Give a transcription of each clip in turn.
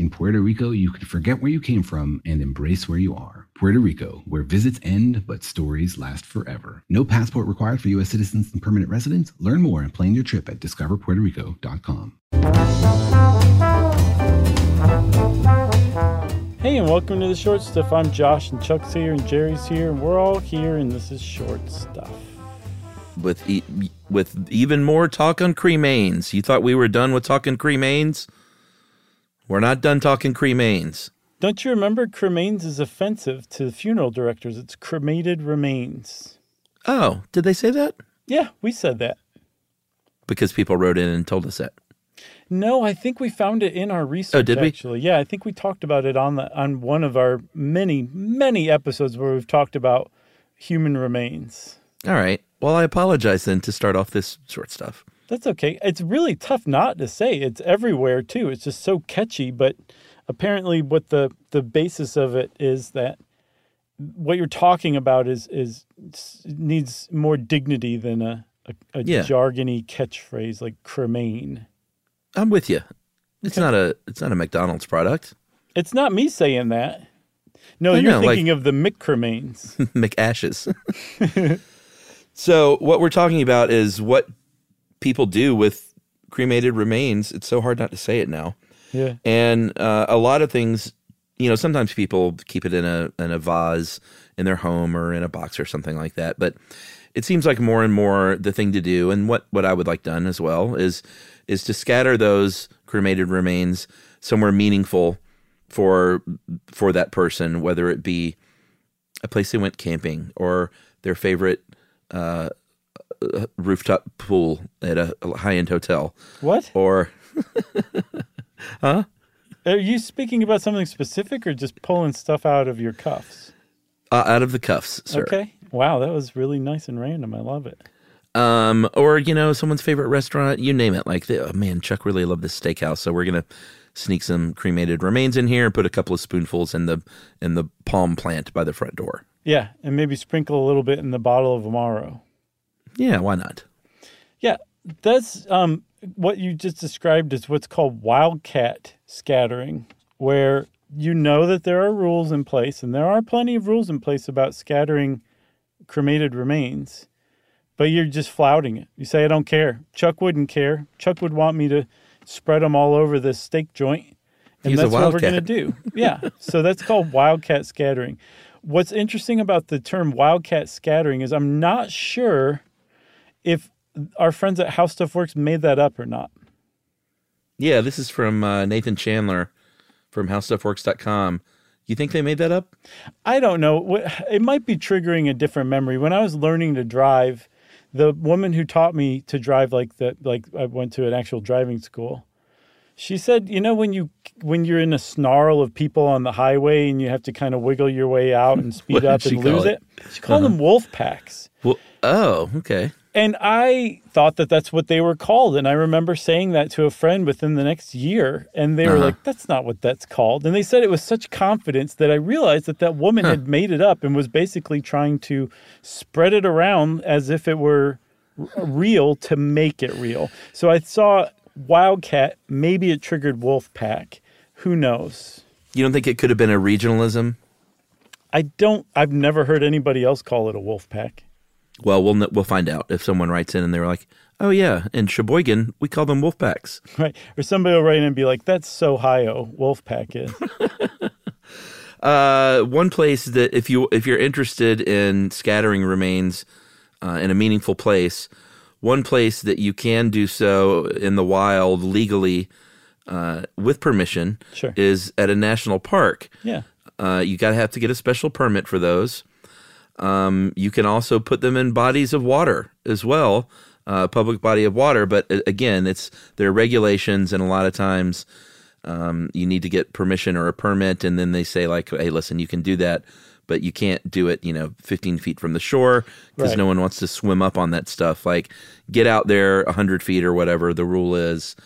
In Puerto Rico, you can forget where you came from and embrace where you are. Puerto Rico, where visits end but stories last forever. No passport required for U.S. citizens and permanent residents. Learn more and plan your trip at discoverpuertorico.com. Hey, and welcome to the Short Stuff. I'm Josh, and Chuck's here, and Jerry's here, and we're all here, and this is Short Stuff. With e- with even more talk on cremains. You thought we were done with talking cremains? We're not done talking cremains. Don't you remember cremains is offensive to funeral directors? It's cremated remains. Oh, did they say that? Yeah, we said that. Because people wrote in and told us that. No, I think we found it in our research. Oh, did we? Actually, yeah, I think we talked about it on the on one of our many many episodes where we've talked about human remains. All right. Well, I apologize then to start off this short stuff. That's okay. It's really tough not to say. It's everywhere too. It's just so catchy, but apparently what the the basis of it is that what you're talking about is is needs more dignity than a a, a Yeah. jargony catchphrase like cremain. I'm with you. It's Okay. not a it's not a McDonald's product. It's not me saying that. No, I you're know, like- thinking of the McCremains. McAshes. so what we're talking about is what people do with cremated remains. It's so hard not to say it now. yeah. and uh, a lot of things you know sometimes people keep it in a in a vase in their home or in a box or something like that but it seems like more and more the thing to do and what what I would like done as well is is to scatter those cremated remains somewhere meaningful for for that person whether it be a place they went camping or their favorite uh, rooftop pool at a high end hotel What? or huh? Are you speaking about something specific or just pulling stuff out of your cuffs? uh, out of the cuffs sir Okay. Wow, that was really nice and random. I love it. um, or you know someone's favorite restaurant you name it like oh, man chuck really loved this steakhouse so we're gonna sneak some cremated remains in here and put a couple of spoonfuls in the in the palm plant by the front door Yeah, and maybe sprinkle a little bit in the bottle of Amaro. Yeah why not Yeah, that's um, what you just described is what's called wildcat scattering, where you know that there are rules in place, and there are plenty of rules in place about scattering cremated remains, but you're just flouting it. You say, I don't care. Chuck wouldn't care. Chuck would want me to spread them all over this steak joint. And He's that's what we're going to do. Yeah. so that's called wildcat scattering. What's interesting about the term wildcat scattering is I'm not sure if our friends at How Stuff Works made that up or not. yeah this is from uh, nathan chandler from howstuffworks.com you think they made that up I don't know. It might be triggering a different memory. When I was learning to drive, the woman who taught me to drive like that, like I went to an actual driving school. She said, you know, when you when you're in a snarl of people on the highway and you have to kind of wiggle your way out and speed up and lose it? it, she called them wolf packs. well oh okay And I thought that that's what they were called. And I remember saying that to a friend within the next year. And they were Uh-huh. like, that's not what that's called. And they said it with such confidence that I realized that that woman had made it up and was basically trying to spread it around as if it were r- real to make it real. So I saw Wildcat. Maybe it triggered Wolfpack. Who knows? you don't think it could have been a regionalism I don't, I've never heard anybody else call it a Wolfpack. Well we'll we'll find out if someone writes in and they're like oh yeah in sheboygan we call them wolf packs Right. Or somebody will write in and be like, that's so Ohio, Wolfpack is. Uh, one place that if you if you're interested in scattering remains uh, in a meaningful place, one place that you can do so in the wild legally uh, with permission Sure. is at a national park. Yeah. Uh, you got to have to get a special permit for those. Um, you can also put them in bodies of water as well, uh, public body of water. But uh, again, it's there are regulations, and a lot of times um, you need to get permission or a permit, and then they say like, "Hey, listen, you can do that, but you can't do it, you know, 15 feet from the shore because Right. no one wants to swim up on that stuff. Like, get out there 100 feet or whatever the rule is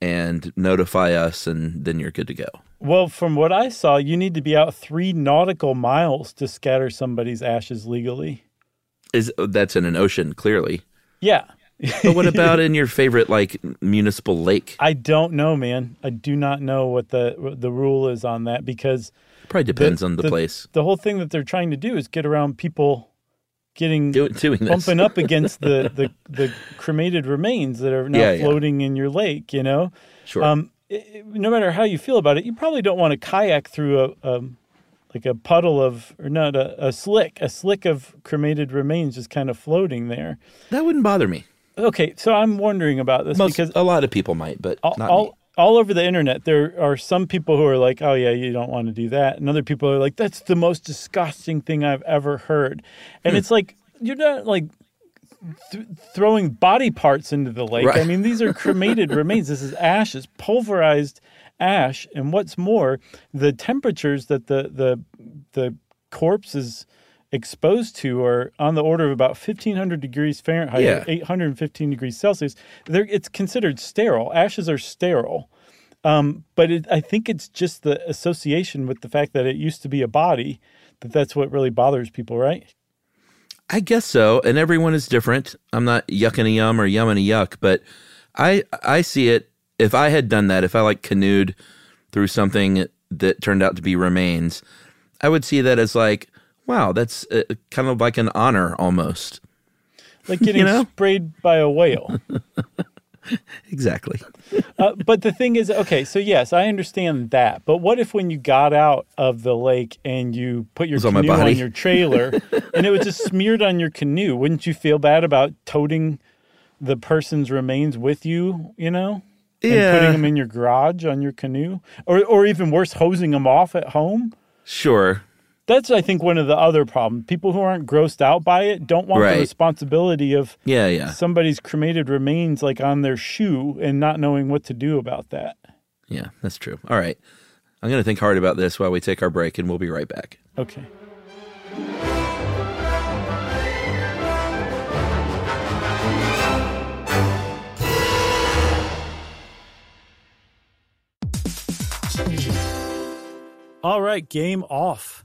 and notify us, and then you're good to go. Well, from what I saw, you need to be out three nautical miles to scatter somebody's ashes legally. Is That's in an ocean, clearly. Yeah. But what about in your favorite, like, municipal lake? I don't know, man. I do not know what the what the rule is on that because Probably depends on the, place. The whole thing that they're trying to do is get around people getting Do, doing bumping up against the, the the cremated remains that are now Yeah, yeah. floating in your lake. You know, Sure. um, no matter how you feel about it, you probably don't want to kayak through a, um like a puddle of or not a, a slick a slick of cremated remains just kind of floating there. that wouldn't bother me. Okay, so I'm wondering about this Most, because a lot of people might, but all, not all, all over the internet, there are some people who are like, "Oh yeah, you don't want to do that," and other people are like, "That's the most disgusting thing I've ever heard." And Hmm. it's like you're not like th- throwing body parts into the lake. I mean, these are cremated remains. This is ashes, pulverized ash, and what's more, the temperatures that the the the corpse is exposed to are on the order of about 1500 degrees Fahrenheit, Yeah. 815 degrees Celsius. They're, it's considered sterile. Ashes are sterile. Um, but it, I think it's just the association with the fact that it used to be a body that that's what really bothers people, right? I guess so, and everyone is different. I'm not yucking a yum or yumming a yuck, but I I see it. If I had done that, if I like canoed through something that turned out to be remains, I would see that as like, wow, that's uh, kind of like an honor almost. Like getting know? sprayed by a whale. Exactly. uh, but the thing is, okay, so yes, I understand that. But what if when you got out of the lake and you put your was on canoe on, your trailer and it was just smeared on your canoe? Wouldn't you feel bad about toting the person's remains with you? You know, and Yeah. putting them in your garage on your canoe, or or even worse, hosing them off at home. Sure. That's, I think, one of the other problems. People who aren't grossed out by it don't want Right. the responsibility of Yeah, yeah. somebody's cremated remains like on their shoe and not knowing what to do about that. Yeah, that's true. All right. I'm going to think hard about this while we take our break, and we'll be right back. Okay. All right, game off.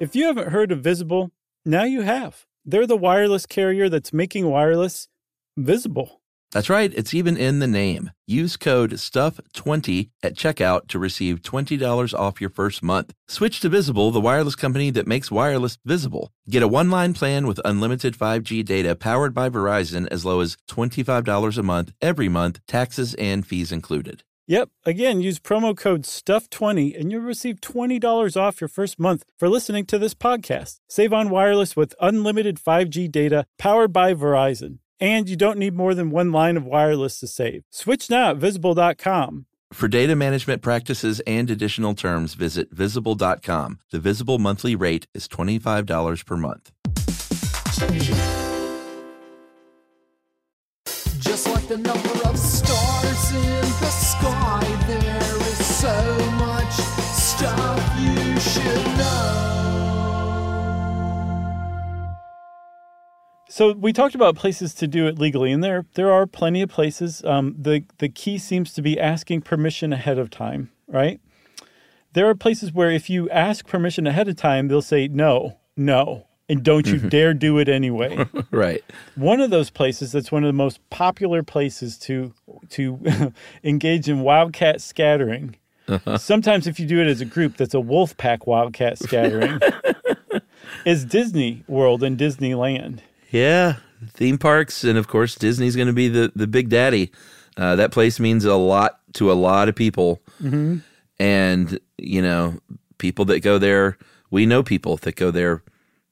If you haven't heard of Visible, now you have. They're the wireless carrier that's making wireless visible. That's right. It's even in the name. Use code STUFF20 at checkout to receive $20 off your first month. Switch to Visible, the wireless company that makes wireless visible. Get a one line plan with unlimited 5G data powered by Verizon as low as $25 a month every month, taxes and fees included. Yep. Again, use promo code STUFF20 and you'll receive $20 off your first month for listening to this podcast. Save on wireless with unlimited 5G data powered by Verizon. And you don't need more than one line of wireless to save. Switch now at visible.com. For data management practices and additional terms, visit visible.com. The visible monthly rate is $25 per month. The number of stars in the sky, there is so much stuff you should know. So we talked about places to do it legally, and there there are plenty of places. Um, the the key seems to be asking permission ahead of time, right? There are places where if you ask permission ahead of time, they'll say no, no, and don't you mm-hmm. dare do it anyway. Right. one of those places that's one of the most popular places to to engage in wildcat scattering. Uh-huh. Sometimes if you do it as a group, that's a wolf pack wildcat scattering. is Disney World and Disneyland. Yeah. Theme parks, and of course, Disney's going to be the, the big daddy. Uh, that place means a lot to a lot of people. Mm-hmm. And, you know, people that go there, we know people that go there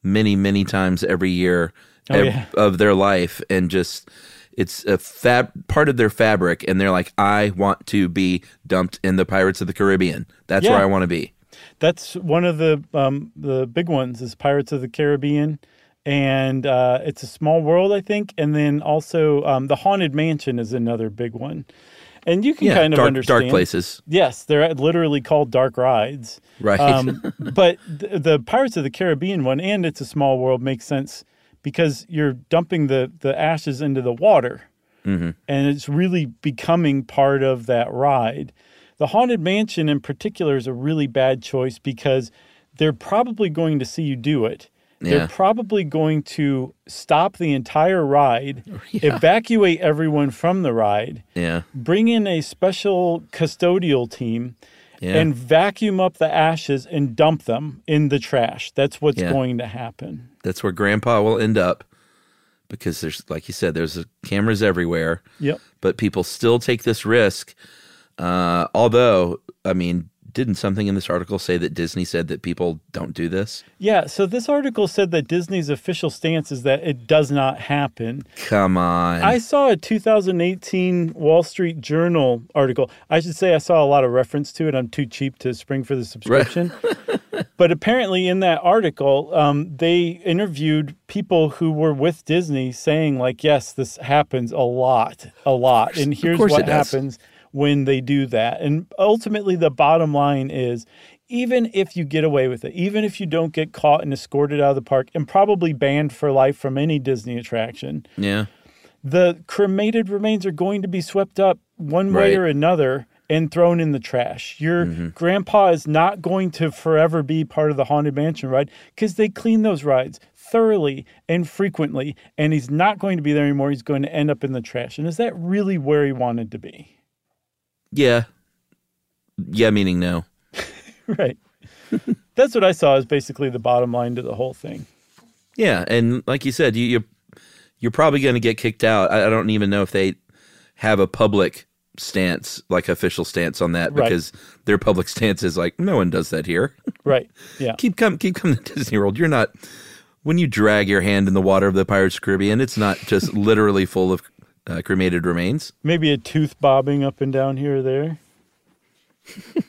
many, many times every year Oh, ev- yeah. of their life and just. It's a fab part of their fabric, and they're like, "I want to be dumped in the Pirates of the Caribbean. That's Yeah. where I want to be." That's one of the um, the big ones is Pirates of the Caribbean, and uh, it's a small world, I think. And then also um, the Haunted Mansion is another big one. And you can Yeah, kind of dark, understand dark places, Yes, they're literally called dark rides. right? Um, but th- the Pirates of the Caribbean one and It's a Small World makes sense because you're dumping the, the ashes into the water. And it's really becoming part of that ride. The Haunted Mansion in particular is a really bad choice because they're probably going to see you do it. Yeah. They're probably going to stop the entire ride, evacuate everyone from the ride, yeah, bring in a special custodial team yeah. and vacuum up the ashes and dump them in the trash. That's what's Yeah. going to happen. that's where grandpa will end up because there's like you said there's cameras everywhere Yep. but people still take this risk uh, although i mean didn't something in this article say that disney said that people don't do this Yeah. So this article said that Disney's official stance is that it does not happen. come on I saw a 2018 Wall Street Journal article. I should say I saw a lot of reference to it. I'm too cheap to spring for the subscription. but apparently, in that article, um, they interviewed people who were with Disney saying, like, yes, this happens a lot, a lot. and here's what it does. When they do that. And ultimately, the bottom line is even if you get away with it, even if you don't get caught and escorted out of the park and probably banned for life from any Disney attraction, yeah the cremated remains are going to be swept up one way Right. or another and thrown in the trash. Your mm-hmm. grandpa is not going to forever be part of the Haunted Mansion ride because they clean those rides thoroughly and frequently, and he's not going to be there anymore. He's going to end up in the trash. And is that really where he wanted to be? Yeah yeah meaning no right. That's what I saw as basically the bottom line to the whole thing. yeah and like you said you, you you're probably going to get kicked out I, I don't even know if they have a public stance like official stance on that Right. because their public stance is like no one does that here Right. Yeah. keep come keep coming to Disney World. You're not when you drag your hand in the water of the Pirates of Caribbean. It's not just literally full of uh, cremated remains. Maybe a tooth bobbing up and down here or there.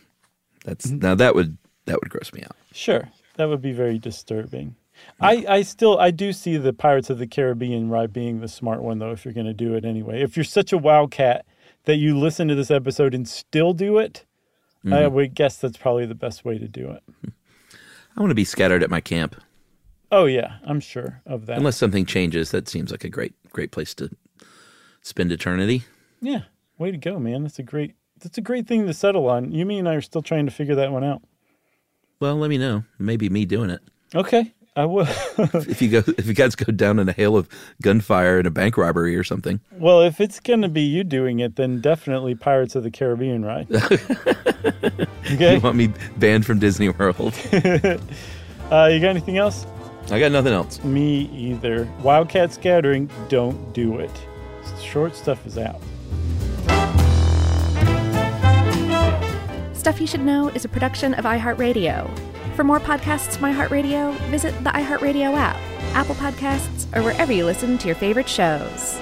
That's now that would that would gross me out. Sure, that would be very disturbing. I, I still I do see the Pirates of the Caribbean ride being the smart one though if you're going to do it anyway. If you're such a wildcat that you listen to this episode and still do it, I would guess that's probably the best way to do it. I want to be scattered at my camp Oh yeah, I'm sure of that. unless something changes. That seems like a great great place to spend eternity. yeah, way to go, man. That's a great that's a great thing to settle on. You me and I are still trying to figure that one out. Well, let me know. Maybe me doing it. Okay, I will. If you go, if you guys go down in a hail of gunfire and a bank robbery or something, well, if it's going to be you doing it, then definitely Pirates of the Caribbean ride. okay. you want me banned from Disney World? Uh, you got anything else? I got nothing else. Me either. Wildcat scattering, don't do it. Short stuff is out. Stuff You Should Know is a production of iHeartRadio. For more podcasts from iHeartRadio, visit the iHeartRadio app, Apple Podcasts, or wherever you listen to your favorite shows.